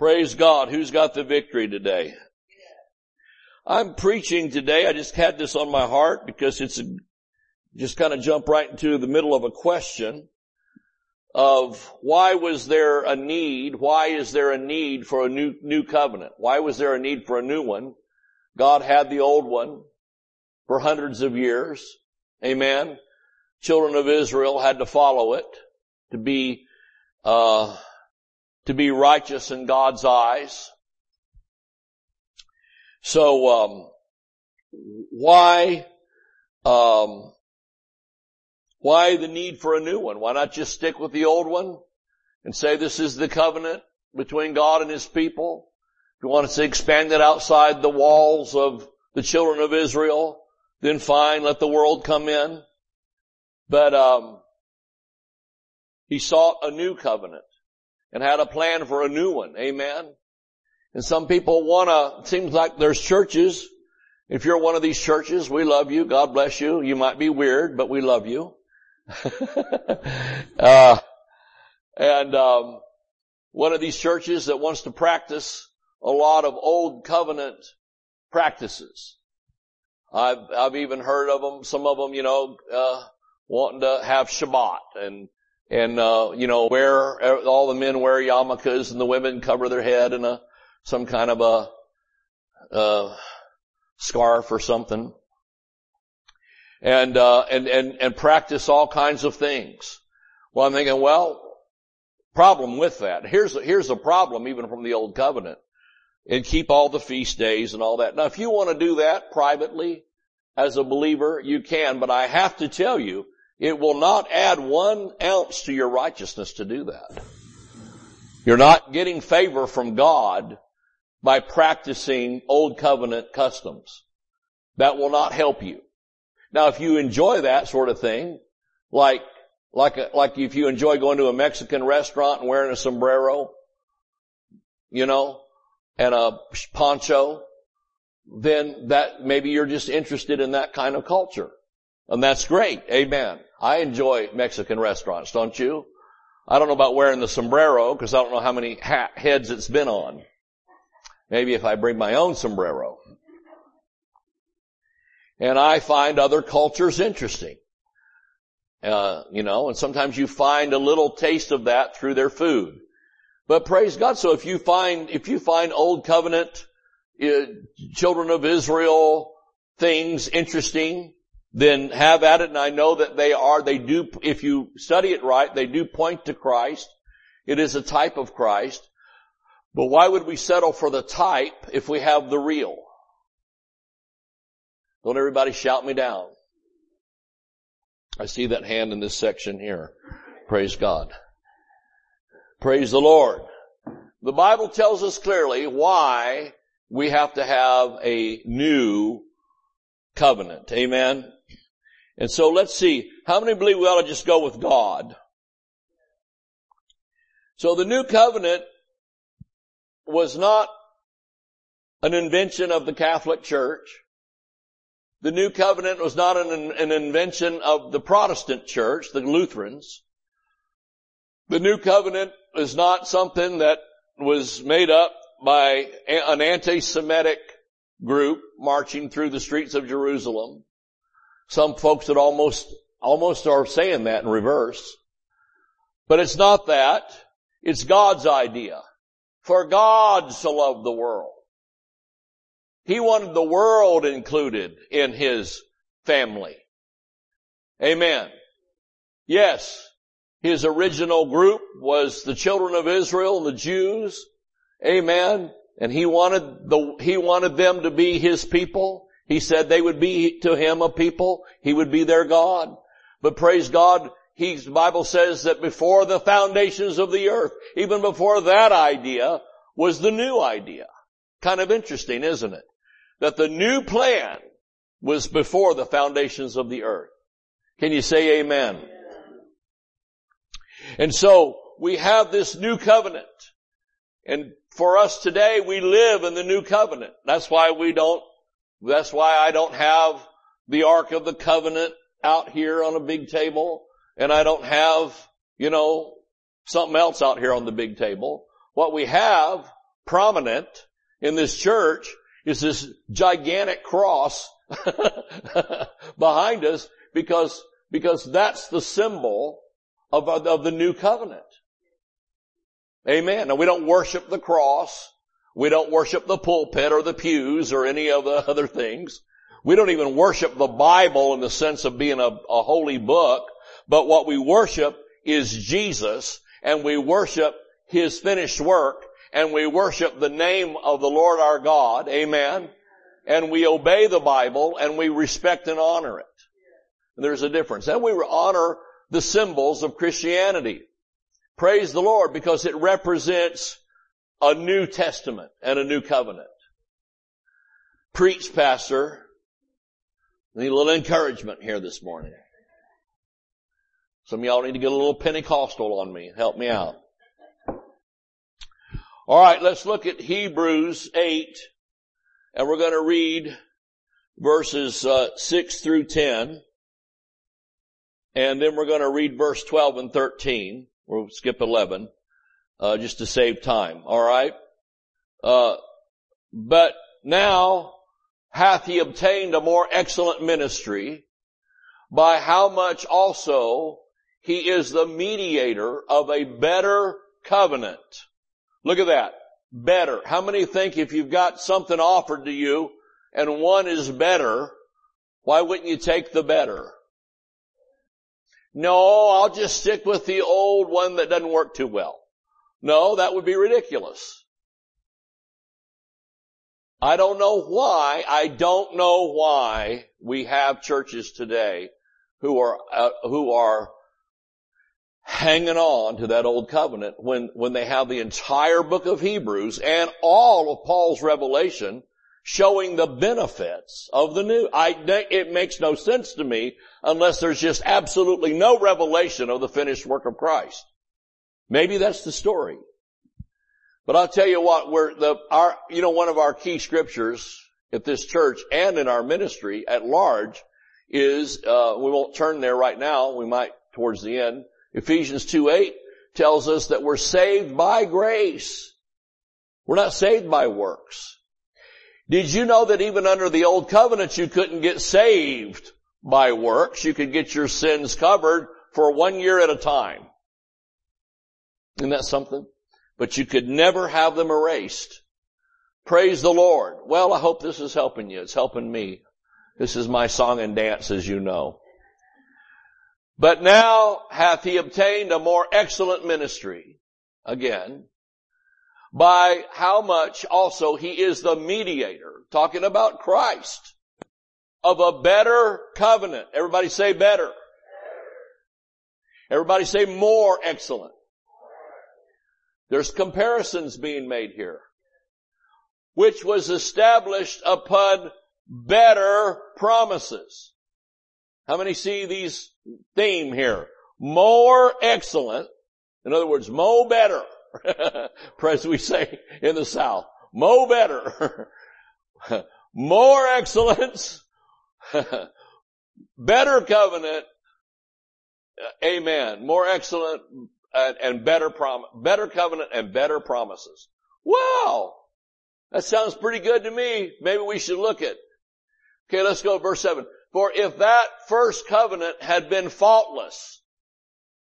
Praise God. Who's got the victory today? I'm preaching today. I just had this on my heart because it's a, just kind of jump right into the middle of a question of why was there a need? Why is there a need for a new, new covenant? Why was there a need for a new one? God had the old one for hundreds of years. Amen. Children of Israel had to follow it to be, uh, to be righteous in God's eyes. So, um, why, um, why the need for a new one? Why not just stick with the old one and say this is the covenant between God and His people? If you want to expand it outside the walls of the children of Israel, then fine, let the world come in. But, um, he sought a new covenant and had a plan for a new one. Amen. And some people wanna, it seems like there's churches. If you're one of these churches, we love you. God bless you. You might be weird, but we love you. uh, and, um, one of these churches that wants to practice a lot of old covenant practices. I've, I've even heard of them, some of them, you know, uh, wanting to have Shabbat and and uh, you know wear all the men wear yarmulkes and the women cover their head in a some kind of a uh, scarf or something, and uh, and and and practice all kinds of things. Well, I'm thinking, well, problem with that. Here's here's a problem even from the old covenant, and keep all the feast days and all that. Now, if you want to do that privately as a believer, you can, but I have to tell you it will not add one ounce to your righteousness to do that. You're not getting favor from God by practicing old covenant customs. That will not help you. Now if you enjoy that sort of thing, like, like, a, like if you enjoy going to a Mexican restaurant and wearing a sombrero, you know, and a poncho, then that, maybe you're just interested in that kind of culture. And that's great. Amen. I enjoy Mexican restaurants, don't you? I don't know about wearing the sombrero because I don't know how many ha- heads it's been on. Maybe if I bring my own sombrero. And I find other cultures interesting. Uh, you know, and sometimes you find a little taste of that through their food. But praise God. So if you find, if you find old covenant, uh, children of Israel things interesting, then have at it. And I know that they are, they do, if you study it right, they do point to Christ. It is a type of Christ. But why would we settle for the type if we have the real? Don't everybody shout me down. I see that hand in this section here. Praise God. Praise the Lord. The Bible tells us clearly why we have to have a new covenant. Amen. And so let's see. How many believe we ought to just go with God? So the new covenant was not an invention of the Catholic Church. The new covenant was not an, an, invention of the Protestant church, the Lutherans. The new covenant is not something that was made up by an anti-Semitic group marching through the streets of Jerusalem. Some folks that almost, almost are saying that in reverse. But it's not that. It's God's idea. For God so loved the world. He wanted the world included in His family. Amen. Yes, His original group was the children of Israel, and the Jews. Amen. And He wanted the, He wanted them to be His people. He said they would be to him a people. He would be their God. But praise God, he, the Bible says that before the foundations of the earth, even before that idea, was the new idea. Kind of interesting, isn't it? That the new plan was before the foundations of the earth. Can you say amen? And so, we have this new covenant. And for us today, we live in the new covenant. That's why we don't that's why I don't have the Ark of the Covenant out here on a big table and I don't have, you know, something else out here on the big table. What we have prominent in this church is this gigantic cross behind us because, because that's the symbol of, of the new covenant. Amen. Now we don't worship the cross. We don't worship the pulpit or the pews or any of the other things. We don't even worship the Bible in the sense of being a, a holy book, but what we worship is Jesus and we worship His finished work and we worship the name of the Lord our God. Amen. And we obey the Bible and we respect and honor it. And there's a difference. And we honor the symbols of Christianity. Praise the Lord because it represents a new testament and a new covenant. Preach, pastor. Need a little encouragement here this morning. Some of y'all need to get a little Pentecostal on me. Help me out. All right, let's look at Hebrews 8 and we're going to read verses uh, 6 through 10 and then we're going to read verse 12 and 13. We'll skip 11 uh, just to save time. All right. Uh, but now hath he obtained a more excellent ministry, by how much also he is the mediator of a better covenant. Look at that. Better. How many think if you've got something offered to you and one is better, why wouldn't you take the better? No, I'll just stick with the old one that doesn't work too well. No, that would be ridiculous. I don't know why, I don't know why we have churches today who are, uh, who are hanging on to that old covenant when, when they have the entire book of Hebrews and all of Paul's revelation showing the benefits of the new. I, it makes no sense to me unless there's just absolutely no revelation of the finished work of Christ. Maybe that's the story. But I'll tell you what, we're the, our, you know, one of our key scriptures at this church and in our ministry at large is, uh, we won't turn there right now, we might towards the end. Ephesians 2 8 tells us that we're saved by grace. We're not saved by works. Did you know that even under the old covenant you couldn't get saved by works? You could get your sins covered for one year at a time. Isn't that something? But you could never have them erased. Praise the Lord. Well, I hope this is helping you. It's helping me. This is my song and dance, as you know. But now hath he obtained a more excellent ministry. Again. By how much also he is the mediator, talking about Christ, of a better covenant. Everybody say better. Everybody say more excellent. There's comparisons being made here. Which was established upon better promises. How many see these theme here? More excellent. In other words, mo better. As we say in the South. Mo better. More excellence. better covenant. Amen. More excellent and, and better prom, better covenant and better promises. Wow! That sounds pretty good to me. Maybe we should look at. Okay, let's go verse 7. For if that first covenant had been faultless,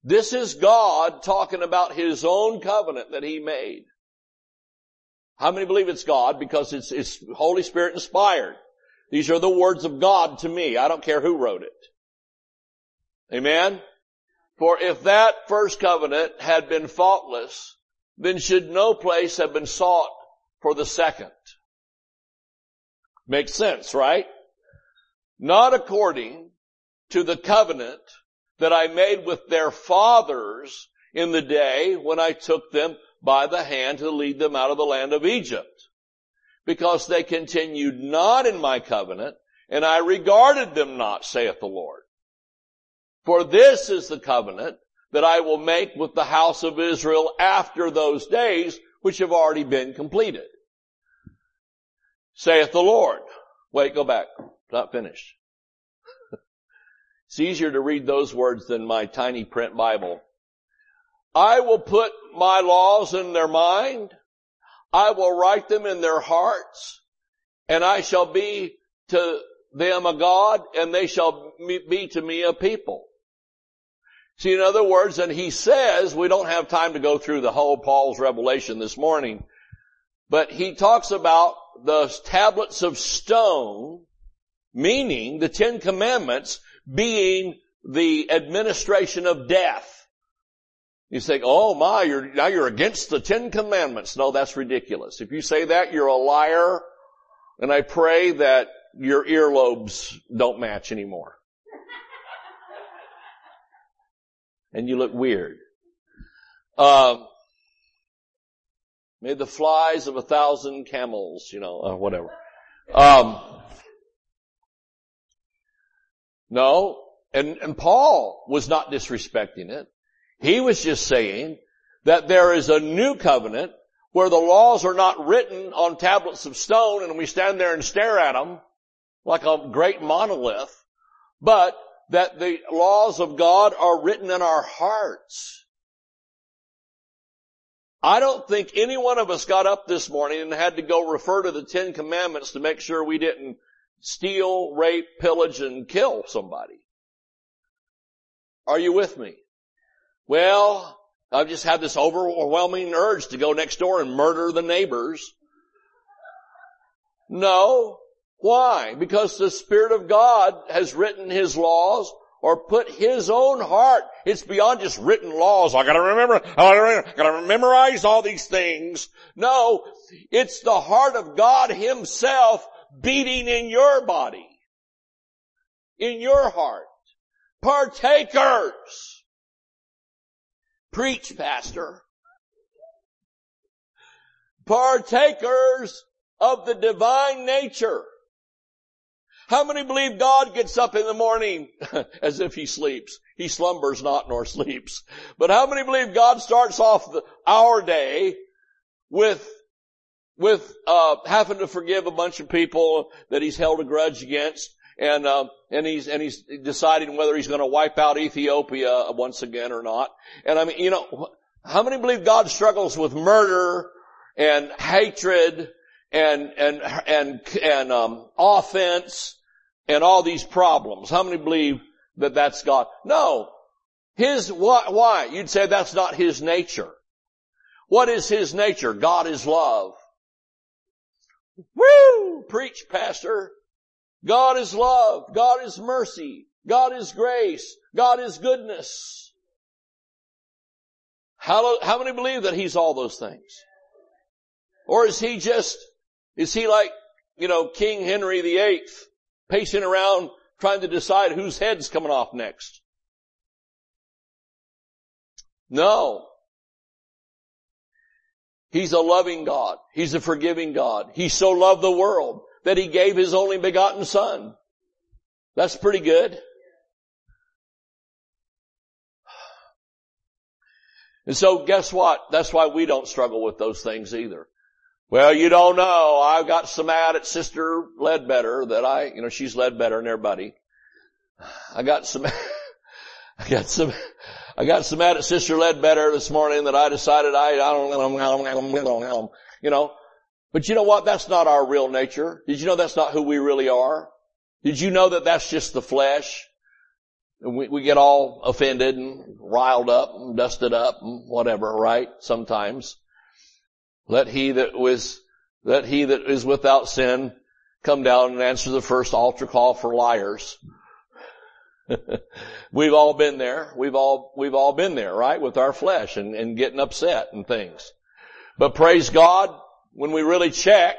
this is God talking about His own covenant that He made. How many believe it's God? Because it's, it's Holy Spirit inspired. These are the words of God to me. I don't care who wrote it. Amen? For if that first covenant had been faultless, then should no place have been sought for the second. Makes sense, right? Not according to the covenant that I made with their fathers in the day when I took them by the hand to lead them out of the land of Egypt. Because they continued not in my covenant, and I regarded them not, saith the Lord. For this is the covenant that I will make with the house of Israel after those days which have already been completed. Saith the Lord. Wait, go back. Not finished. it's easier to read those words than my tiny print Bible. I will put my laws in their mind. I will write them in their hearts and I shall be to them a God and they shall be to me a people. See, in other words, and he says, we don't have time to go through the whole Paul's revelation this morning, but he talks about the tablets of stone, meaning the Ten Commandments being the administration of death. You say, oh my, you're, now you're against the Ten Commandments. No, that's ridiculous. If you say that, you're a liar, and I pray that your earlobes don't match anymore. And you look weird. Um, may the flies of a thousand camels, you know, uh, whatever. Um, no, and, and Paul was not disrespecting it. He was just saying that there is a new covenant where the laws are not written on tablets of stone and we stand there and stare at them like a great monolith, but that the laws of God are written in our hearts. I don't think any one of us got up this morning and had to go refer to the Ten Commandments to make sure we didn't steal, rape, pillage, and kill somebody. Are you with me? Well, I've just had this overwhelming urge to go next door and murder the neighbors. No. Why? Because the Spirit of God has written His laws or put His own heart. It's beyond just written laws. I gotta remember, I gotta memorize all these things. No, it's the heart of God Himself beating in your body. In your heart. Partakers Preach, pastor. Partakers of the divine nature. How many believe God gets up in the morning as if he sleeps? He slumbers not nor sleeps. But how many believe God starts off the, our day with with uh, having to forgive a bunch of people that he's held a grudge against, and uh, and he's and he's deciding whether he's going to wipe out Ethiopia once again or not. And I mean, you know, how many believe God struggles with murder and hatred and and and and um, offense and all these problems? How many believe that that's God? No. His why? Why? You'd say that's not his nature. What is his nature? God is love. Woo! Preach, pastor. God is love. God is mercy. God is grace. God is goodness. How, how many believe that He's all those things? Or is He just, is He like, you know, King Henry VIII, pacing around trying to decide whose head's coming off next? No. He's a loving God. He's a forgiving God. He so loved the world that he gave his only begotten son. That's pretty good. And so guess what? That's why we don't struggle with those things either. Well, you don't know. I got so mad at Sister Ledbetter that I, you know, she's Ledbetter and everybody. I got some, I got some, I got so mad at Sister Ledbetter this morning that I decided I, I don't, you know, but you know what? That's not our real nature. Did you know that's not who we really are? Did you know that that's just the flesh? And we, we get all offended and riled up and dusted up and whatever, right? Sometimes. Let he that was, let he that is without sin come down and answer the first altar call for liars. we've all been there. We've all, we've all been there, right? With our flesh and, and getting upset and things. But praise God, when we really check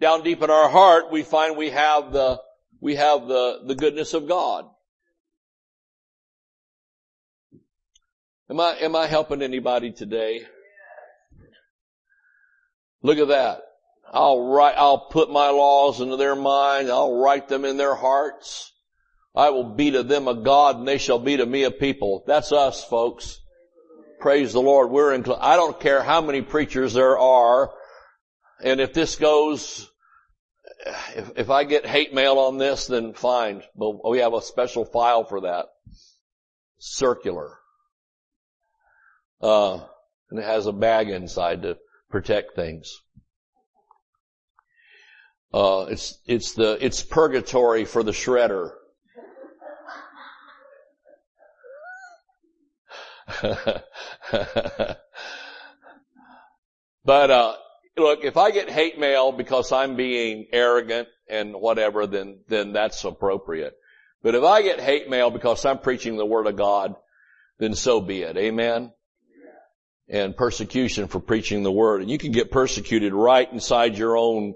down deep in our heart, we find we have the, we have the, the goodness of God. Am I, am I helping anybody today? Look at that. I'll write, I'll put my laws into their mind. I'll write them in their hearts. I will be to them a God and they shall be to me a people. That's us, folks. Praise the Lord. We're in, I don't care how many preachers there are and if this goes, if, if I get hate mail on this, then fine. But we have a special file for that. Circular. Uh, and it has a bag inside to protect things. Uh, it's, it's the, it's purgatory for the shredder. but, uh, look, if I get hate mail because I'm being arrogant and whatever, then, then that's appropriate. But if I get hate mail because I'm preaching the Word of God, then so be it. Amen? And persecution for preaching the Word. And you can get persecuted right inside your own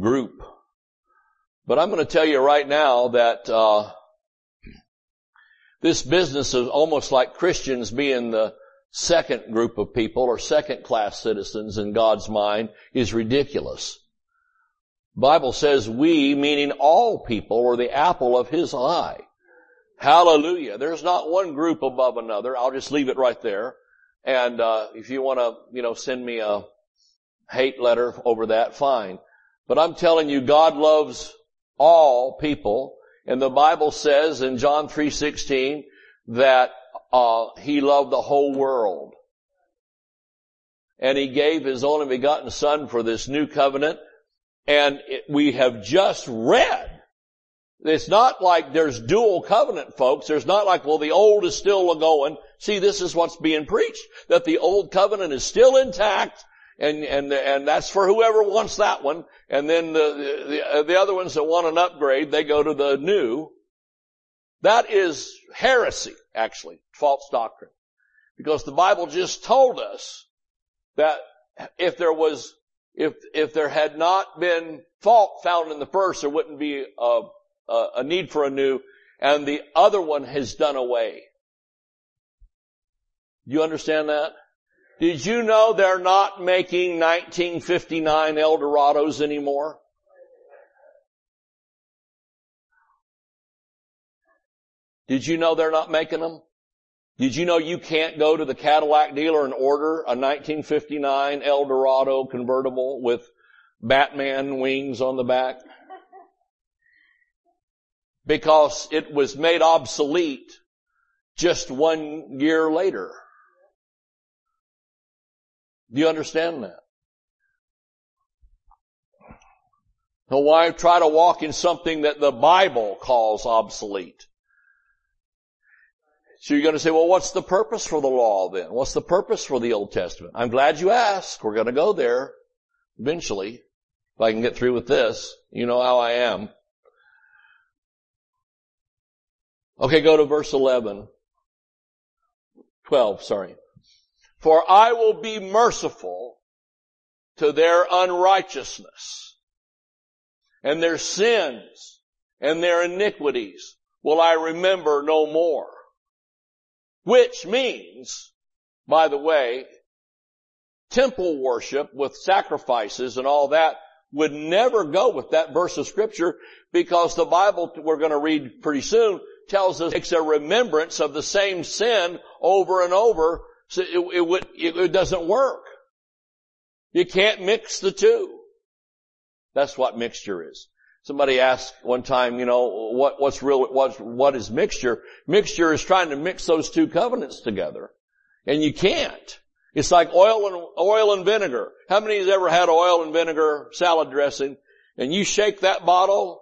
group. But I'm going to tell you right now that, uh, this business is almost like Christians being the second group of people or second class citizens in God's mind is ridiculous. Bible says we, meaning all people, are the apple of His eye. Hallelujah. There's not one group above another. I'll just leave it right there. And, uh, if you want to, you know, send me a hate letter over that, fine. But I'm telling you, God loves all people. And the Bible says in John 3.16 that, uh, He loved the whole world. And He gave His only begotten Son for this new covenant. And it, we have just read it's not like there's dual covenant, folks. There's not like, well, the old is still going. See, this is what's being preached. That the old covenant is still intact and, and, and that's for whoever wants that one. And then the, the, uh, the other ones that want an upgrade, they go to the new. That is heresy, actually, false doctrine. Because the Bible just told us that if there was, if, if there had not been fault found in the first, there wouldn't be a, a, a need for a new, and the other one has done away. You understand that? Did you know they're not making 1959 Eldorados anymore? Did you know they're not making them? Did you know you can't go to the Cadillac dealer and order a 1959 Eldorado convertible with Batman wings on the back? Because it was made obsolete just one year later. Do you understand that? So why try to walk in something that the Bible calls obsolete? So you're going to say, well, what's the purpose for the law then? What's the purpose for the Old Testament? I'm glad you asked. We're going to go there eventually. If I can get through with this, you know how I am. Okay, go to verse 11. 12, sorry. For I will be merciful to their unrighteousness and their sins and their iniquities will I remember no more. Which means, by the way, temple worship with sacrifices and all that would never go with that verse of scripture because the Bible we're going to read pretty soon tells us it's a remembrance of the same sin over and over so it, it, would, it, it doesn't work. You can't mix the two. That's what mixture is. Somebody asked one time, you know, what, what's real, what, what is mixture? Mixture is trying to mix those two covenants together. And you can't. It's like oil and, oil and vinegar. How many has ever had oil and vinegar salad dressing? And you shake that bottle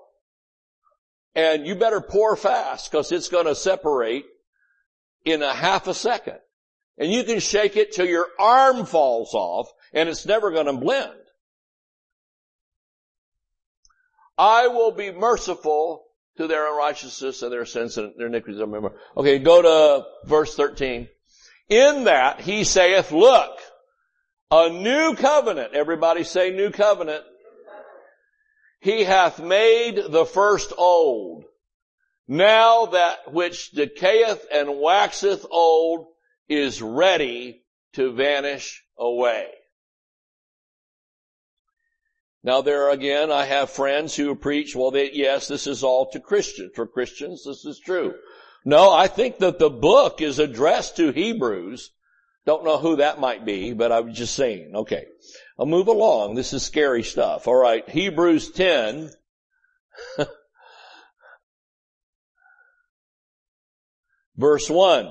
and you better pour fast because it's going to separate in a half a second. And you can shake it till your arm falls off and it's never going to blend. I will be merciful to their unrighteousness and their sins and their iniquities. Remember. Okay, go to verse 13. In that he saith, look, a new covenant. Everybody say new covenant. He hath made the first old. Now that which decayeth and waxeth old is ready to vanish away. Now there again, I have friends who preach, well, they, yes, this is all to Christians. For Christians, this is true. No, I think that the book is addressed to Hebrews. Don't know who that might be, but I'm just saying. Okay. I'll move along. This is scary stuff. All right. Hebrews 10. Verse 1.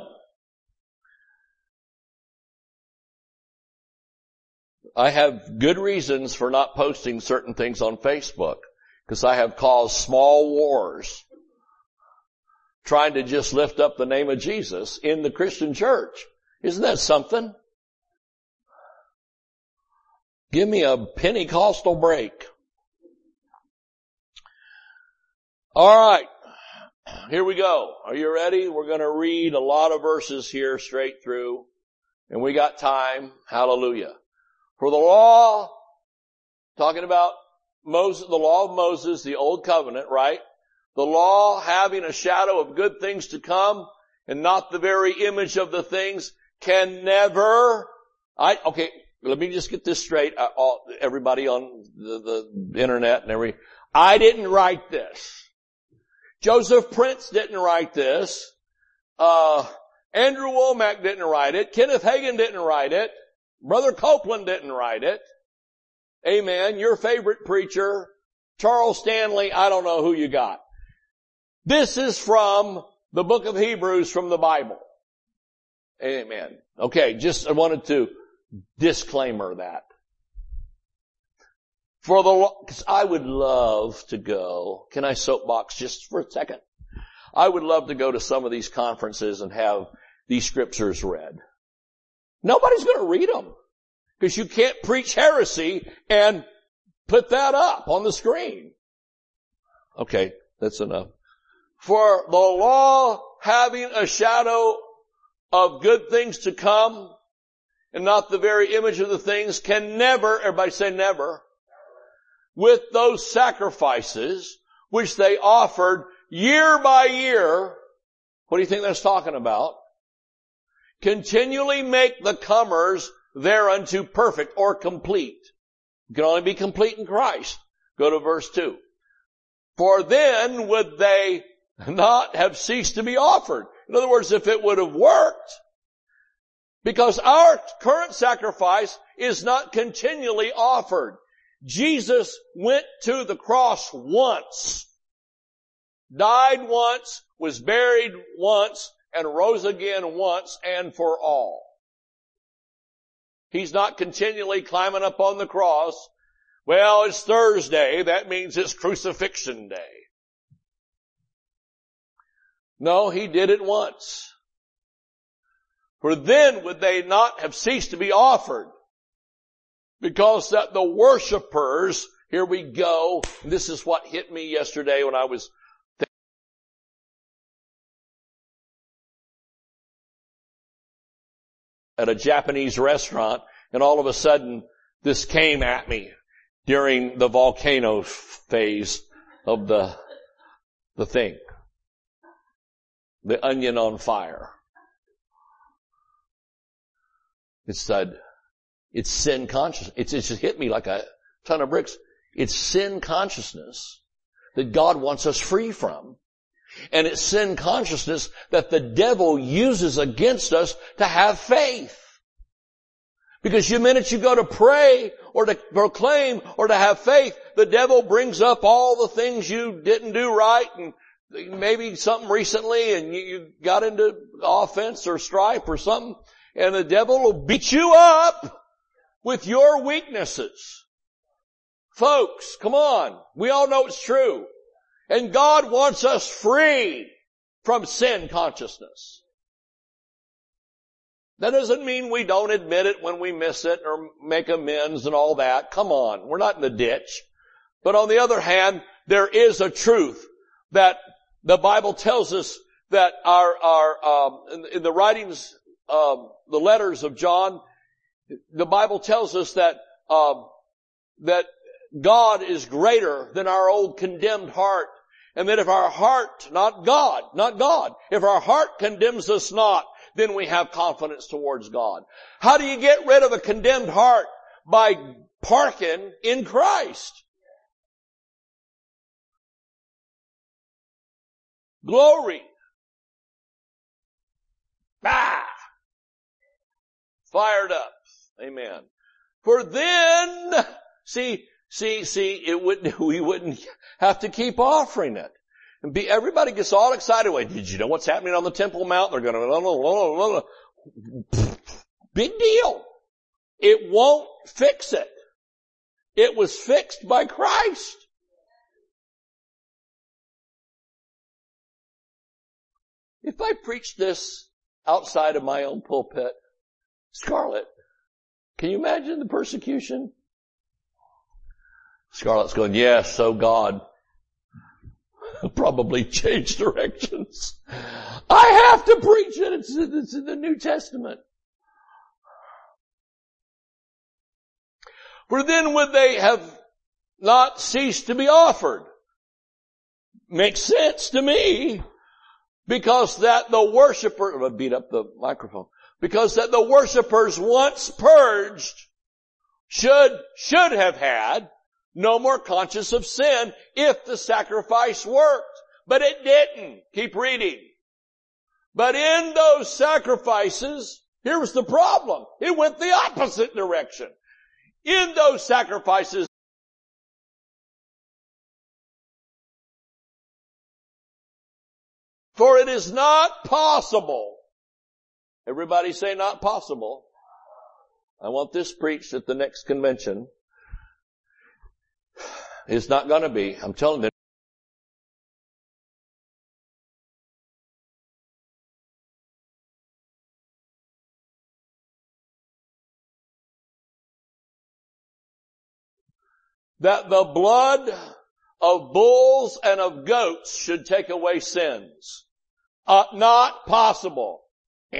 I have good reasons for not posting certain things on Facebook because I have caused small wars trying to just lift up the name of Jesus in the Christian church. Isn't that something? Give me a Pentecostal break. All right. Here we go. Are you ready? We're going to read a lot of verses here straight through. And we got time. Hallelujah. For the law, talking about Moses, the law of Moses, the old covenant, right? The law having a shadow of good things to come and not the very image of the things can never, I, okay, let me just get this straight. Uh, all, everybody on the, the internet and every, I didn't write this. Joseph Prince didn't write this. Uh, Andrew Wommack didn't write it. Kenneth Hagin didn't write it. Brother Copeland didn't write it. Amen. Your favorite preacher, Charles Stanley, I don't know who you got. This is from the book of Hebrews from the Bible. Amen. Okay, just I wanted to disclaimer that. For the, cause I would love to go, can I soapbox just for a second? I would love to go to some of these conferences and have these scriptures read. Nobody's gonna read them. Cause you can't preach heresy and put that up on the screen. Okay, that's enough. For the law having a shadow of good things to come and not the very image of the things can never, everybody say never, with those sacrifices which they offered year by year. What do you think that's talking about? Continually make the comers thereunto perfect or complete. You can only be complete in Christ. Go to verse 2. For then would they not have ceased to be offered. In other words, if it would have worked, because our current sacrifice is not continually offered. Jesus went to the cross once, died once, was buried once, and rose again once and for all. He's not continually climbing up on the cross. Well, it's Thursday. That means it's crucifixion day. No, he did it once. For then would they not have ceased to be offered. Because that the worshipers, here we go, this is what hit me yesterday when I was at a Japanese restaurant and all of a sudden this came at me during the volcano phase of the, the thing. The onion on fire. It said, it's sin consciousness. It's, just hit me like a ton of bricks. It's sin consciousness that God wants us free from. And it's sin consciousness that the devil uses against us to have faith. Because the minute you go to pray or to proclaim or to have faith, the devil brings up all the things you didn't do right and maybe something recently and you got into offense or strife or something and the devil will beat you up with your weaknesses. Folks, come on. We all know it's true. And God wants us free from sin consciousness. That doesn't mean we don't admit it when we miss it or make amends and all that. Come on. We're not in the ditch. But on the other hand, there is a truth that the Bible tells us that our, our, um, in, in, the writings, um, the letters of John, the Bible tells us that, um, that God is greater than our old condemned heart. And that if our heart, not God, not God, if our heart condemns us not, then we have confidence towards God. How do you get rid of a condemned heart? By parking in Christ. Glory. Ah! Fired up. Amen. For then, see, see, see, it wouldn't, we wouldn't have to keep offering it. And be, everybody gets all excited. Wait, did you know what's happening on the Temple Mount? They're gonna, blah, blah, blah, big deal. it won't fix it. It was fixed by Christ. If I preach this outside of my own pulpit, Scarlet, can you imagine the persecution? Scarlett's going, yes, so God. Probably change directions. I have to preach it. It's, it's in the New Testament. For then would they have not ceased to be offered? Makes sense to me. Because that the worshiper, to beat up the microphone. Because that the worshippers once purged should, should have had no more conscious of sin if the sacrifice worked. But it didn't. Keep reading. But in those sacrifices, here was the problem. It went the opposite direction. In those sacrifices, For it is not possible. Everybody say not possible. I want this preached at the next convention. It's not gonna be. I'm telling you. That the blood of bulls and of goats should take away sins. Uh, not possible.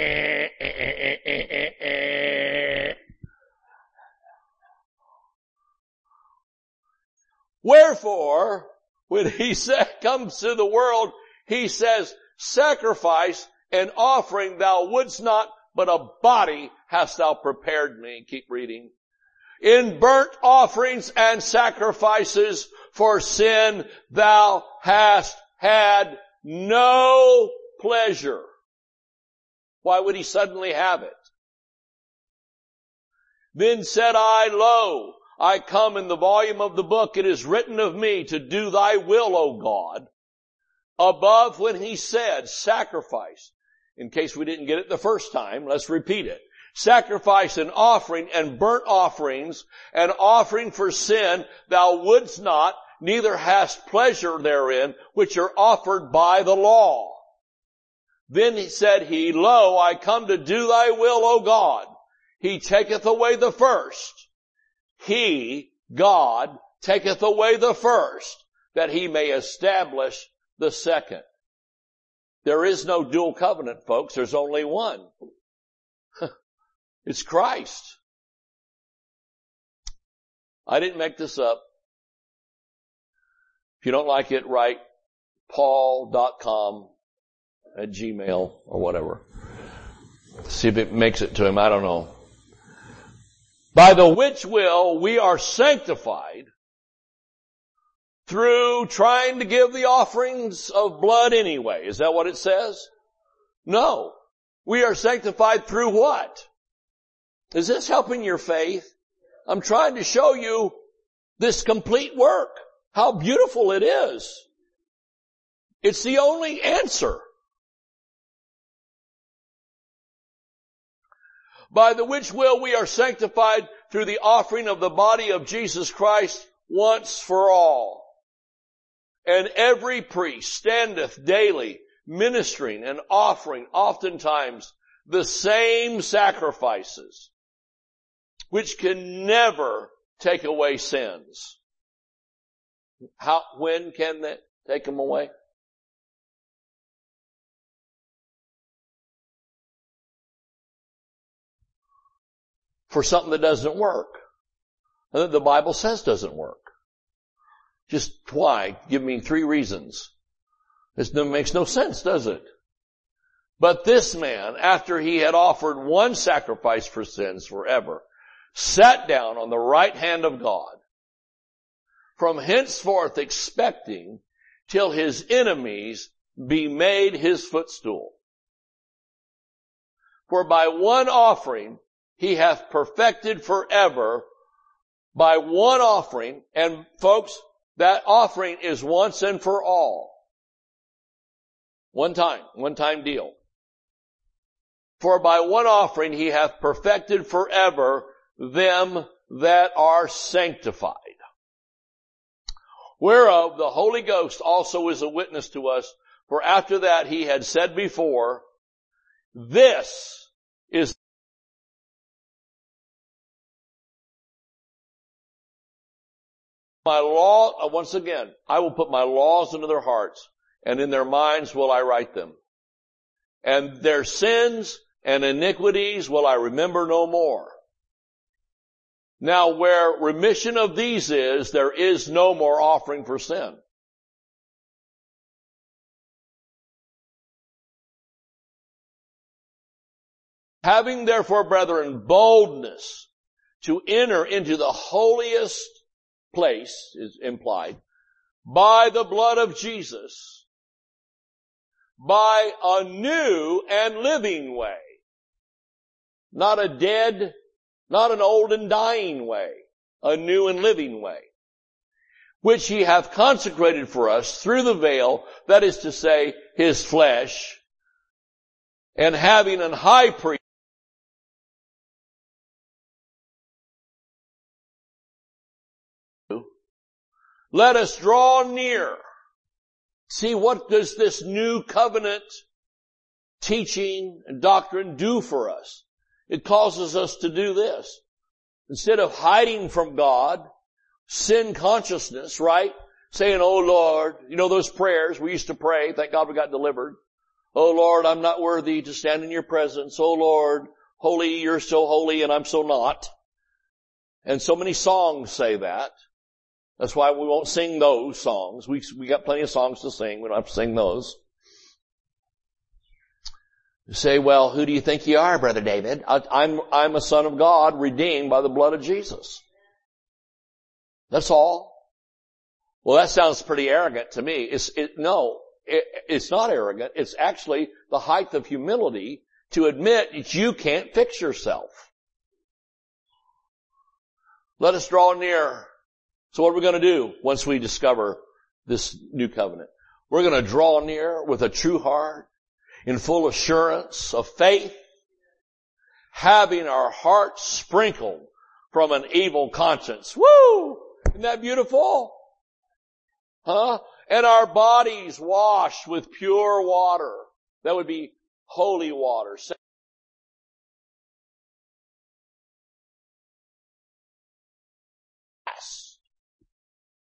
Wherefore, when he comes to the world, he says, sacrifice and offering thou wouldst not, but a body hast thou prepared me. Keep reading. In burnt offerings and sacrifices for sin thou hast had no pleasure. Why would he suddenly have it? Then said I, lo, I come in the volume of the book, it is written of me to do thy will, O God. Above when he said sacrifice, in case we didn't get it the first time, let's repeat it. Sacrifice and offering and burnt offerings and offering for sin thou wouldst not, neither hast pleasure therein, which are offered by the law. Then he said he, Lo, I come to do thy will, O God. He taketh away the first. He, God, taketh away the first, that he may establish the second. There is no dual covenant, folks. There's only one. it's Christ. I didn't make this up. If you don't like it, write paul.com at Gmail or whatever. See if it makes it to him. I don't know. By the which will we are sanctified through trying to give the offerings of blood anyway. Is that what it says? No. We are sanctified through what? Is this helping your faith? I'm trying to show you this complete work. How beautiful it is. It's the only answer. By the which will we are sanctified through the offering of the body of Jesus Christ once for all. And every priest standeth daily ministering and offering oftentimes the same sacrifices, which can never take away sins. How, when can that take them away? For something that doesn't work. And that the Bible says doesn't work. Just why? Give me three reasons. This makes no sense, does it? But this man, after he had offered one sacrifice for sins forever, sat down on the right hand of God, from henceforth expecting till his enemies be made his footstool. For by one offering he hath perfected forever by one offering. And folks, that offering is once and for all. One time, one time deal. For by one offering he hath perfected forever them that are sanctified. Whereof the Holy Ghost also is a witness to us, for after that he had said before, this is my law, uh, once again, I will put my laws into their hearts and in their minds will I write them. And their sins and iniquities will I remember no more. Now where remission of these is, there is no more offering for sin. Having therefore, brethren, boldness to enter into the holiest place is implied by the blood of Jesus, by a new and living way, not a dead, not an old and dying way, a new and living way, which he hath consecrated for us through the veil, that is to say, his flesh, and having an high priest Let us draw near. See what does this new covenant teaching and doctrine do for us? It causes us to do this. Instead of hiding from God, sin consciousness, right? Saying, Oh Lord, you know those prayers we used to pray, thank God we got delivered. Oh Lord, I'm not worthy to stand in your presence. Oh Lord, holy, you're so holy and I'm so not. And so many songs say that. That's why we won't sing those songs. We, we got plenty of songs to sing. We don't have to sing those. You say, well, who do you think you are, Brother David? I, I'm, I'm a son of God redeemed by the blood of Jesus. That's all. Well, that sounds pretty arrogant to me. It's, it, no, it, it's not arrogant. It's actually the height of humility to admit that you can't fix yourself. Let us draw near so what are we going to do once we discover this new covenant? We're going to draw near with a true heart in full assurance of faith, having our hearts sprinkled from an evil conscience. Woo! Isn't that beautiful? Huh? And our bodies washed with pure water. That would be holy water.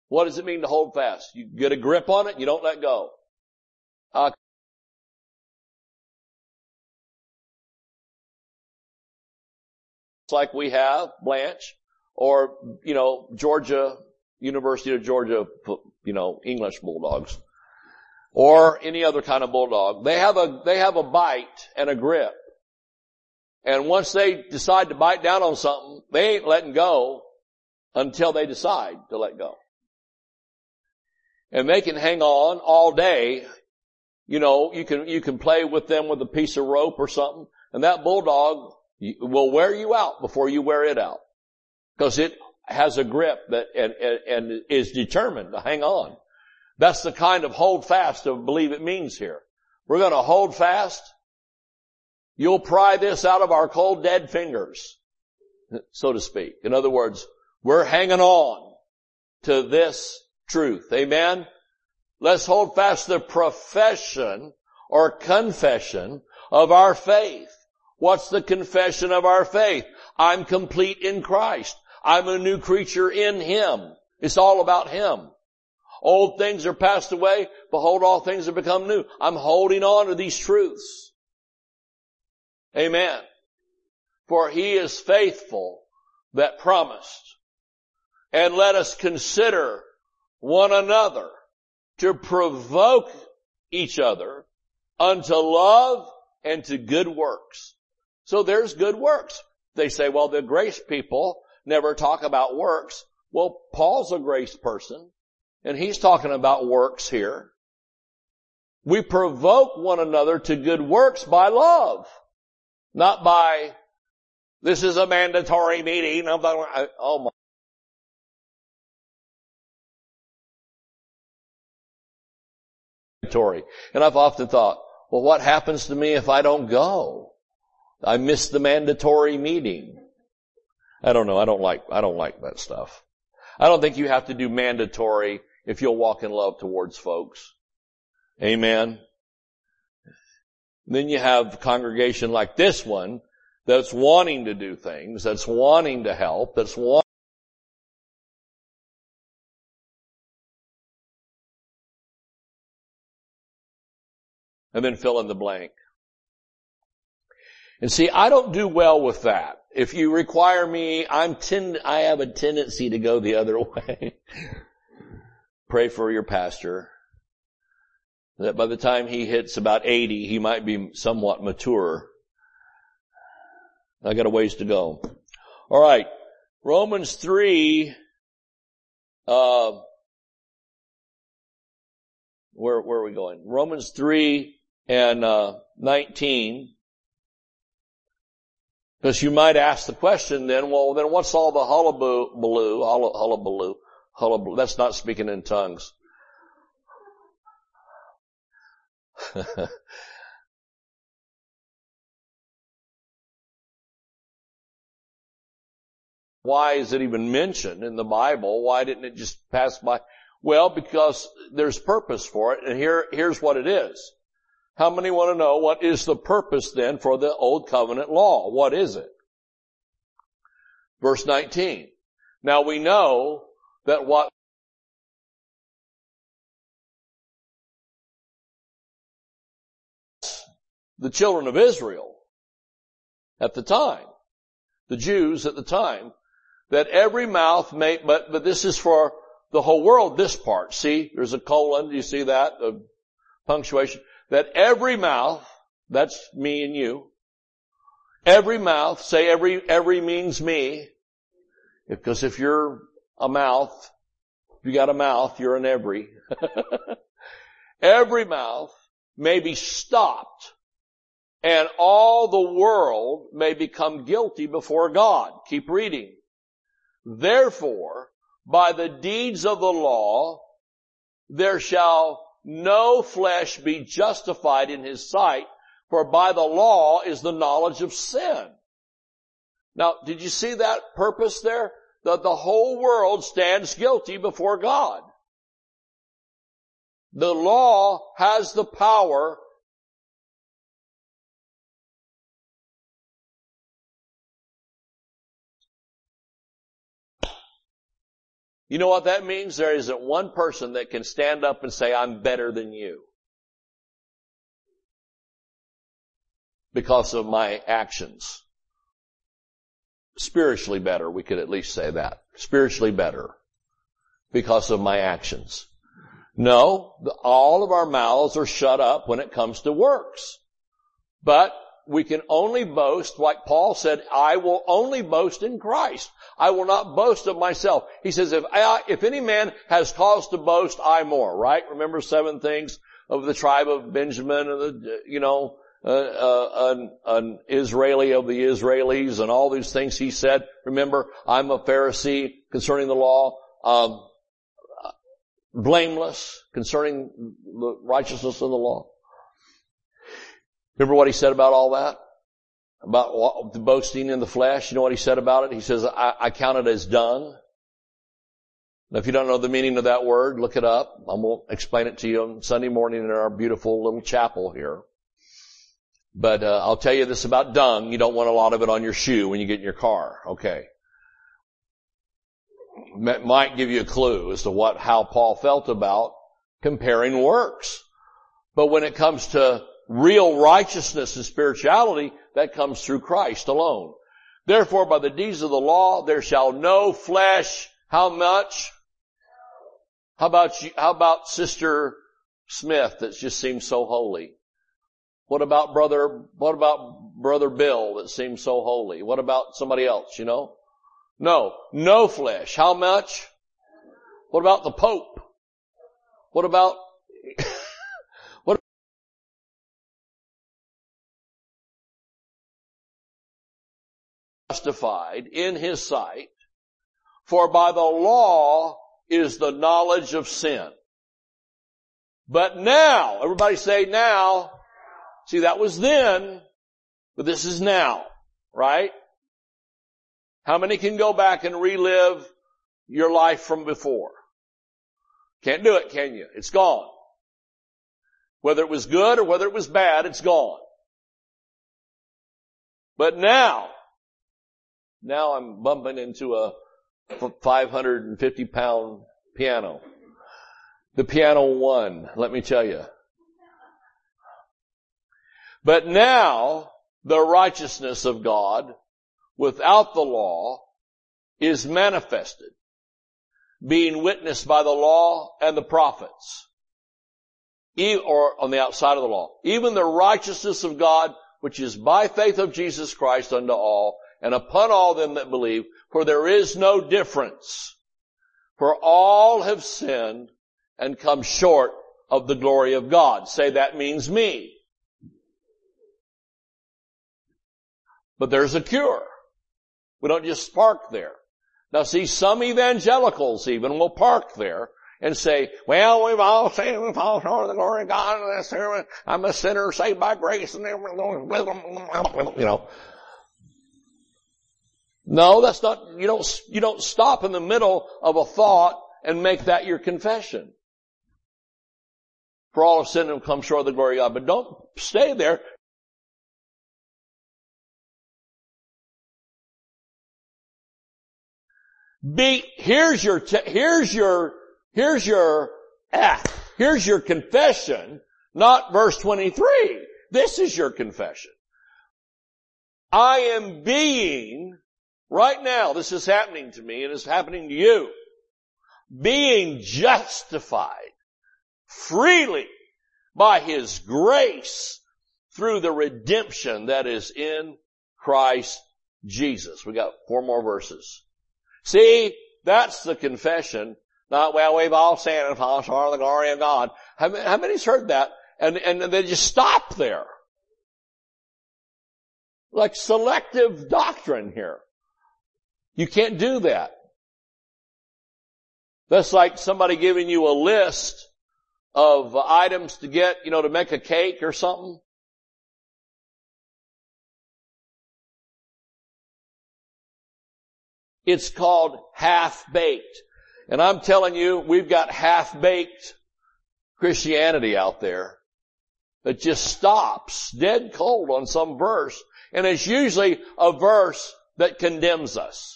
What does it mean to hold fast? You get a grip on it, you don't let go. Uh, like we have, Blanche, or, you know, Georgia, University of Georgia, you know, English Bulldogs. Or any other kind of Bulldog. They have a, they have a bite and a grip. And once they decide to bite down on something, they ain't letting go until they decide to let go and they can hang on all day. You know, you can, you can play with them with a piece of rope or something and that bulldog will wear you out before you wear it out. Cause it has a grip that, and, and, and is determined to hang on. That's the kind of hold fast I believe it means here. We're going to hold fast. You'll pry this out of our cold dead fingers, so to speak. In other words, we're hanging on to this truth. Amen? Let's hold fast the profession or confession of our faith. What's the confession of our faith? I'm complete in Christ. I'm a new creature in Him. It's all about Him. Old things are passed away. Behold, all things have become new. I'm holding on to these truths. Amen. For He is faithful that promised. And let us consider one another to provoke each other unto love and to good works. So there's good works. They say, well, the grace people never talk about works. Well, Paul's a grace person and he's talking about works here. We provoke one another to good works by love, not by, this is a mandatory meeting. Oh my And I've often thought, well, what happens to me if I don't go? I miss the mandatory meeting. I don't know. I don't like, I don't like that stuff. I don't think you have to do mandatory if you'll walk in love towards folks. Amen. Then you have a congregation like this one that's wanting to do things, that's wanting to help, that's wanting and then fill in the blank. And see, I don't do well with that. If you require me, I'm tend, I have a tendency to go the other way. Pray for your pastor that by the time he hits about 80, he might be somewhat mature. I got a ways to go. All right. Romans 3, uh, where, where are we going? Romans 3 and, uh, 19. Because you might ask the question then, well, then what's all the hullabaloo, hullabaloo, hullabaloo, that's not speaking in tongues. Why is it even mentioned in the Bible? Why didn't it just pass by? Well, because there's purpose for it, and here, here's what it is. How many want to know what is the purpose then for the Old Covenant law? What is it? Verse 19. Now we know that what the children of Israel at the time, the Jews at the time, that every mouth may, but, but this is for the whole world, this part. See, there's a colon, do you see that? The punctuation. That every mouth, that's me and you, every mouth, say every, every means me, because if you're a mouth, you got a mouth, you're an every. every mouth may be stopped and all the world may become guilty before God. Keep reading. Therefore, by the deeds of the law, there shall no flesh be justified in his sight, for by the law is the knowledge of sin. Now, did you see that purpose there? That the whole world stands guilty before God. The law has the power You know what that means? There isn't one person that can stand up and say, I'm better than you. Because of my actions. Spiritually better, we could at least say that. Spiritually better. Because of my actions. No, all of our mouths are shut up when it comes to works. But we can only boast, like Paul said, I will only boast in Christ. I will not boast of myself. He says, if I, if any man has cause to boast, I more, right? Remember seven things of the tribe of Benjamin and the, you know, uh, uh, an, an Israeli of the Israelis and all these things he said. Remember, I'm a Pharisee concerning the law, um, blameless concerning the righteousness of the law. Remember what he said about all that? About the boasting in the flesh? You know what he said about it? He says, I, I count it as dung. Now, if you don't know the meaning of that word, look it up. Going to explain it to you on Sunday morning in our beautiful little chapel here. But uh, I'll tell you this about dung. You don't want a lot of it on your shoe when you get in your car. Okay. Might give you a clue as to what, how Paul felt about comparing works. But when it comes to real righteousness and spirituality, that comes through Christ alone. Therefore, by the deeds of the law, there shall no flesh, how much? How about you, how about Sister Smith that just seems so holy? What about brother, what about brother Bill that seems so holy? What about somebody else, you know? No, no flesh. How much? What about the Pope? What about justified in his sight, for by the law is the knowledge of sin. But now, everybody say now, see that was then, but this is now, right? How many can go back and relive your life from before? Can't do it, can you? It's gone. Whether it was good or whether it was bad, it's gone. But now, now I'm bumping into a 550 pound piano. The piano won, let me tell you. But now, the righteousness of God without the law is manifested, being witnessed by the law and the prophets, or on the outside of the law. Even the righteousness of God, which is by faith of Jesus Christ unto all, and upon all them that believe, for there is no difference. For all have sinned and come short of the glory of God. Say that means me. But there's a cure. We don't just park there. Now see, some evangelicals even will park there and say, well, we've all sinned and fall short of the glory of God. I'm a sinner saved by grace and you know. No, that's not, you don't, you don't stop in the middle of a thought and make that your confession. For all of sin and come short of the glory of God. But don't stay there. Be, here's your, here's your, here's your, ah, here's your confession, not verse 23. This is your confession. I am being, right now, this is happening to me and it's happening to you, being justified freely by His grace through the redemption that is in Christ Jesus. We got four more verses. See, that's the confession. Not, well, we've all sinned and fallen short of the glory of God. How, how many's heard that? And, and they just stop there. Like selective doctrine here. You can't do that. That's like somebody giving you a list of items to get, you know, to make a cake or something. It's called half-baked. And I'm telling you, we've got half-baked Christianity out there that just stops dead cold on some verse. And it's usually a verse that condemns us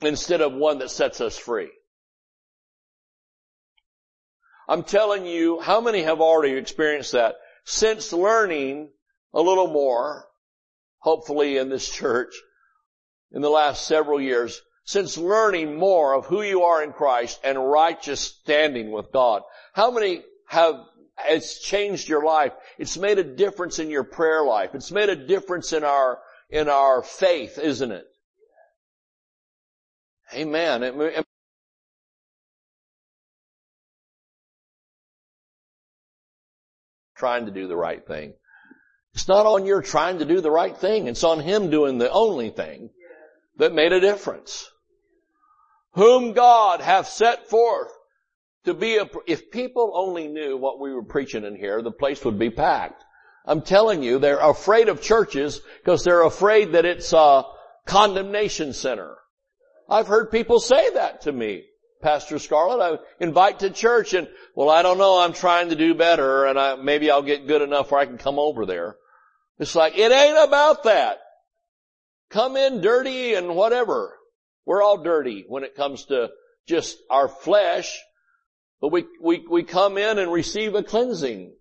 instead of one that sets us free. I'm telling you, how many have already experienced that? Since learning a little more, hopefully in this church, in the last several years since learning more of who you are in Christ and righteous standing with God. How many have it's changed your life. It's made a difference in your prayer life. It's made a difference in our, in our faith, isn't it? Amen. Trying to do the right thing. It's not on your trying to do the right thing. It's on Him doing the only thing that made a difference. Whom God hath set forth to be a, if people only knew what we were preaching in here, the place would be packed. I'm telling you, they're afraid of churches because they're afraid that it's a condemnation center. I've heard people say that to me. Pastor Scarlett, I invite to church and, well, I don't know, I'm trying to do better and I, maybe I'll get good enough where I can come over there. It's like, it ain't about that come in dirty and whatever. We're all dirty when it comes to just our flesh, but we, we, we come in and receive a cleansing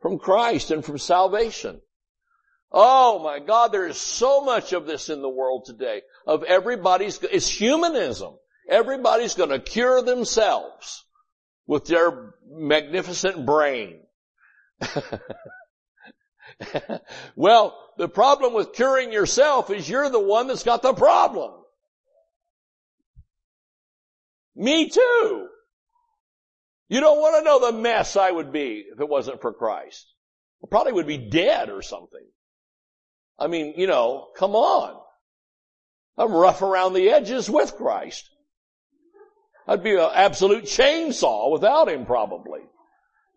from Christ and from salvation. Oh my God, there is so much of this in the world today. Of everybody's, it's humanism. Everybody's gonna cure themselves with their magnificent brain. well, the problem with curing yourself is you're the one that's got the problem. Me too. You don't want to know the mess I would be if it wasn't for Christ. I probably would be dead or something. I mean, you know, come on. I'm rough around the edges with Christ. I'd be an absolute chainsaw without him probably.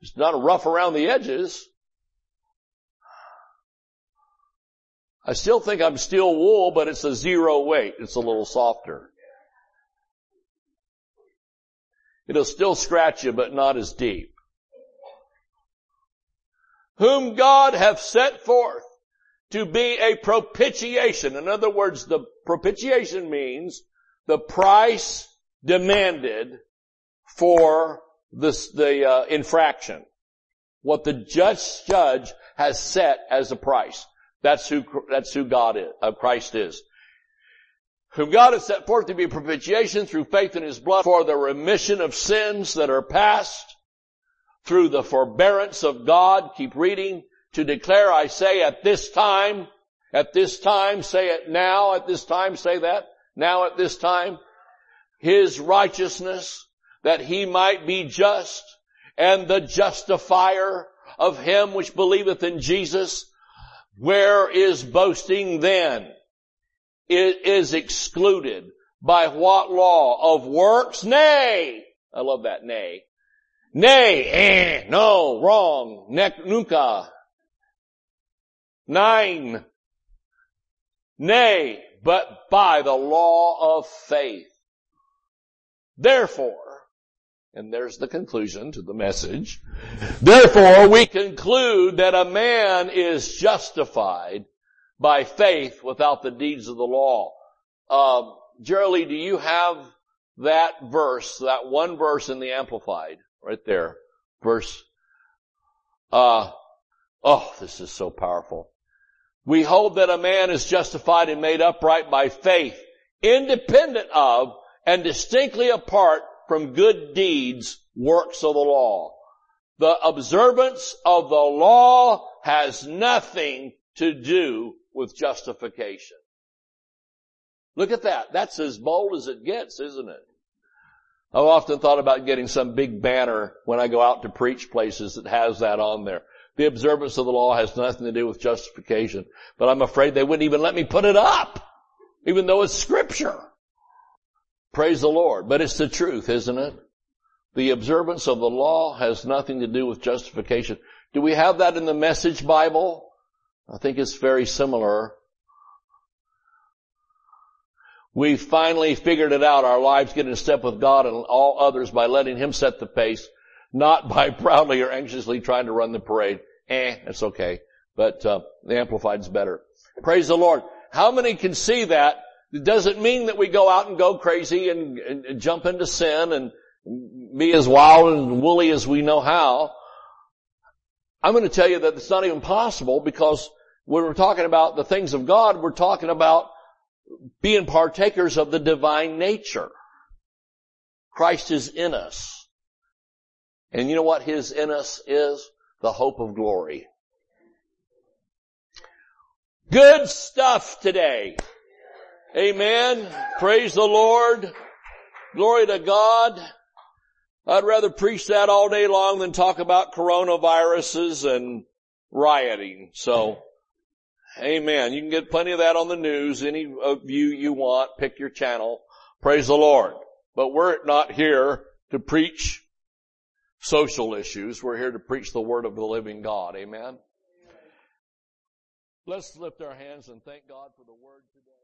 Just not rough around the edges. I still think I'm steel wool, but it's a zero weight. It's a little softer. It'll still scratch you, but not as deep. Whom God hath set forth to be a propitiation. In other words, the propitiation means the price demanded for this, the uh, infraction. What the judge judge has set as a price. That's who that's who God is. Uh, Christ is. Whom God has set forth to be propitiation through faith in His blood for the remission of sins that are past, through the forbearance of God. Keep reading to declare, I say at this time, at this time, say it now, at this time, say that, now at this time, His righteousness, that He might be just, and the justifier of him which believeth in Jesus, where is boasting then? It is excluded. By what law? Of works? Nay. I love that nay. Nay, eh, no, wrong, ne, nunca. Nein. Nay, but by the law of faith. Therefore, and there's the conclusion to the message. Therefore, we conclude that a man is justified by faith without the deeds of the law. Uh, Geraldine, do you have that verse, that one verse in the Amplified, right there, verse, uh, oh, this is so powerful. We hold that a man is justified and made upright by faith, independent of and distinctly apart from good deeds, works of the law. The observance of the law has nothing to do with justification. Look at that. That's as bold as it gets, isn't it? I've often thought about getting some big banner when I go out to preach places that has that on there. The observance of the law has nothing to do with justification, but I'm afraid they wouldn't even let me put it up, even though it's scripture. Praise the Lord. But it's the truth, isn't it? The observance of the law has nothing to do with justification. Do we have that in the message Bible? I think it's very similar. We finally figured it out. Our lives get in step with God and all others by letting Him set the pace, not by proudly or anxiously trying to run the parade. Eh, that's okay. But uh, the Amplified's better. Praise the Lord. How many can see that it doesn't mean that we go out and go crazy and, and, and jump into sin and be as wild and woolly as we know how. I'm going to tell you that it's not even possible because when we're talking about the things of God, we're talking about being partakers of the divine nature. Christ is in us. And you know what His in us is? The hope of glory. Good stuff today. Amen. Praise the Lord. Glory to God. I'd rather preach that all day long than talk about coronaviruses and rioting. So, amen. You can get plenty of that on the news. Any of you you want, pick your channel. Praise the Lord. But we're not here to preach social issues. We're here to preach the word of the living God. Amen. Let's lift our hands and thank God for the word today.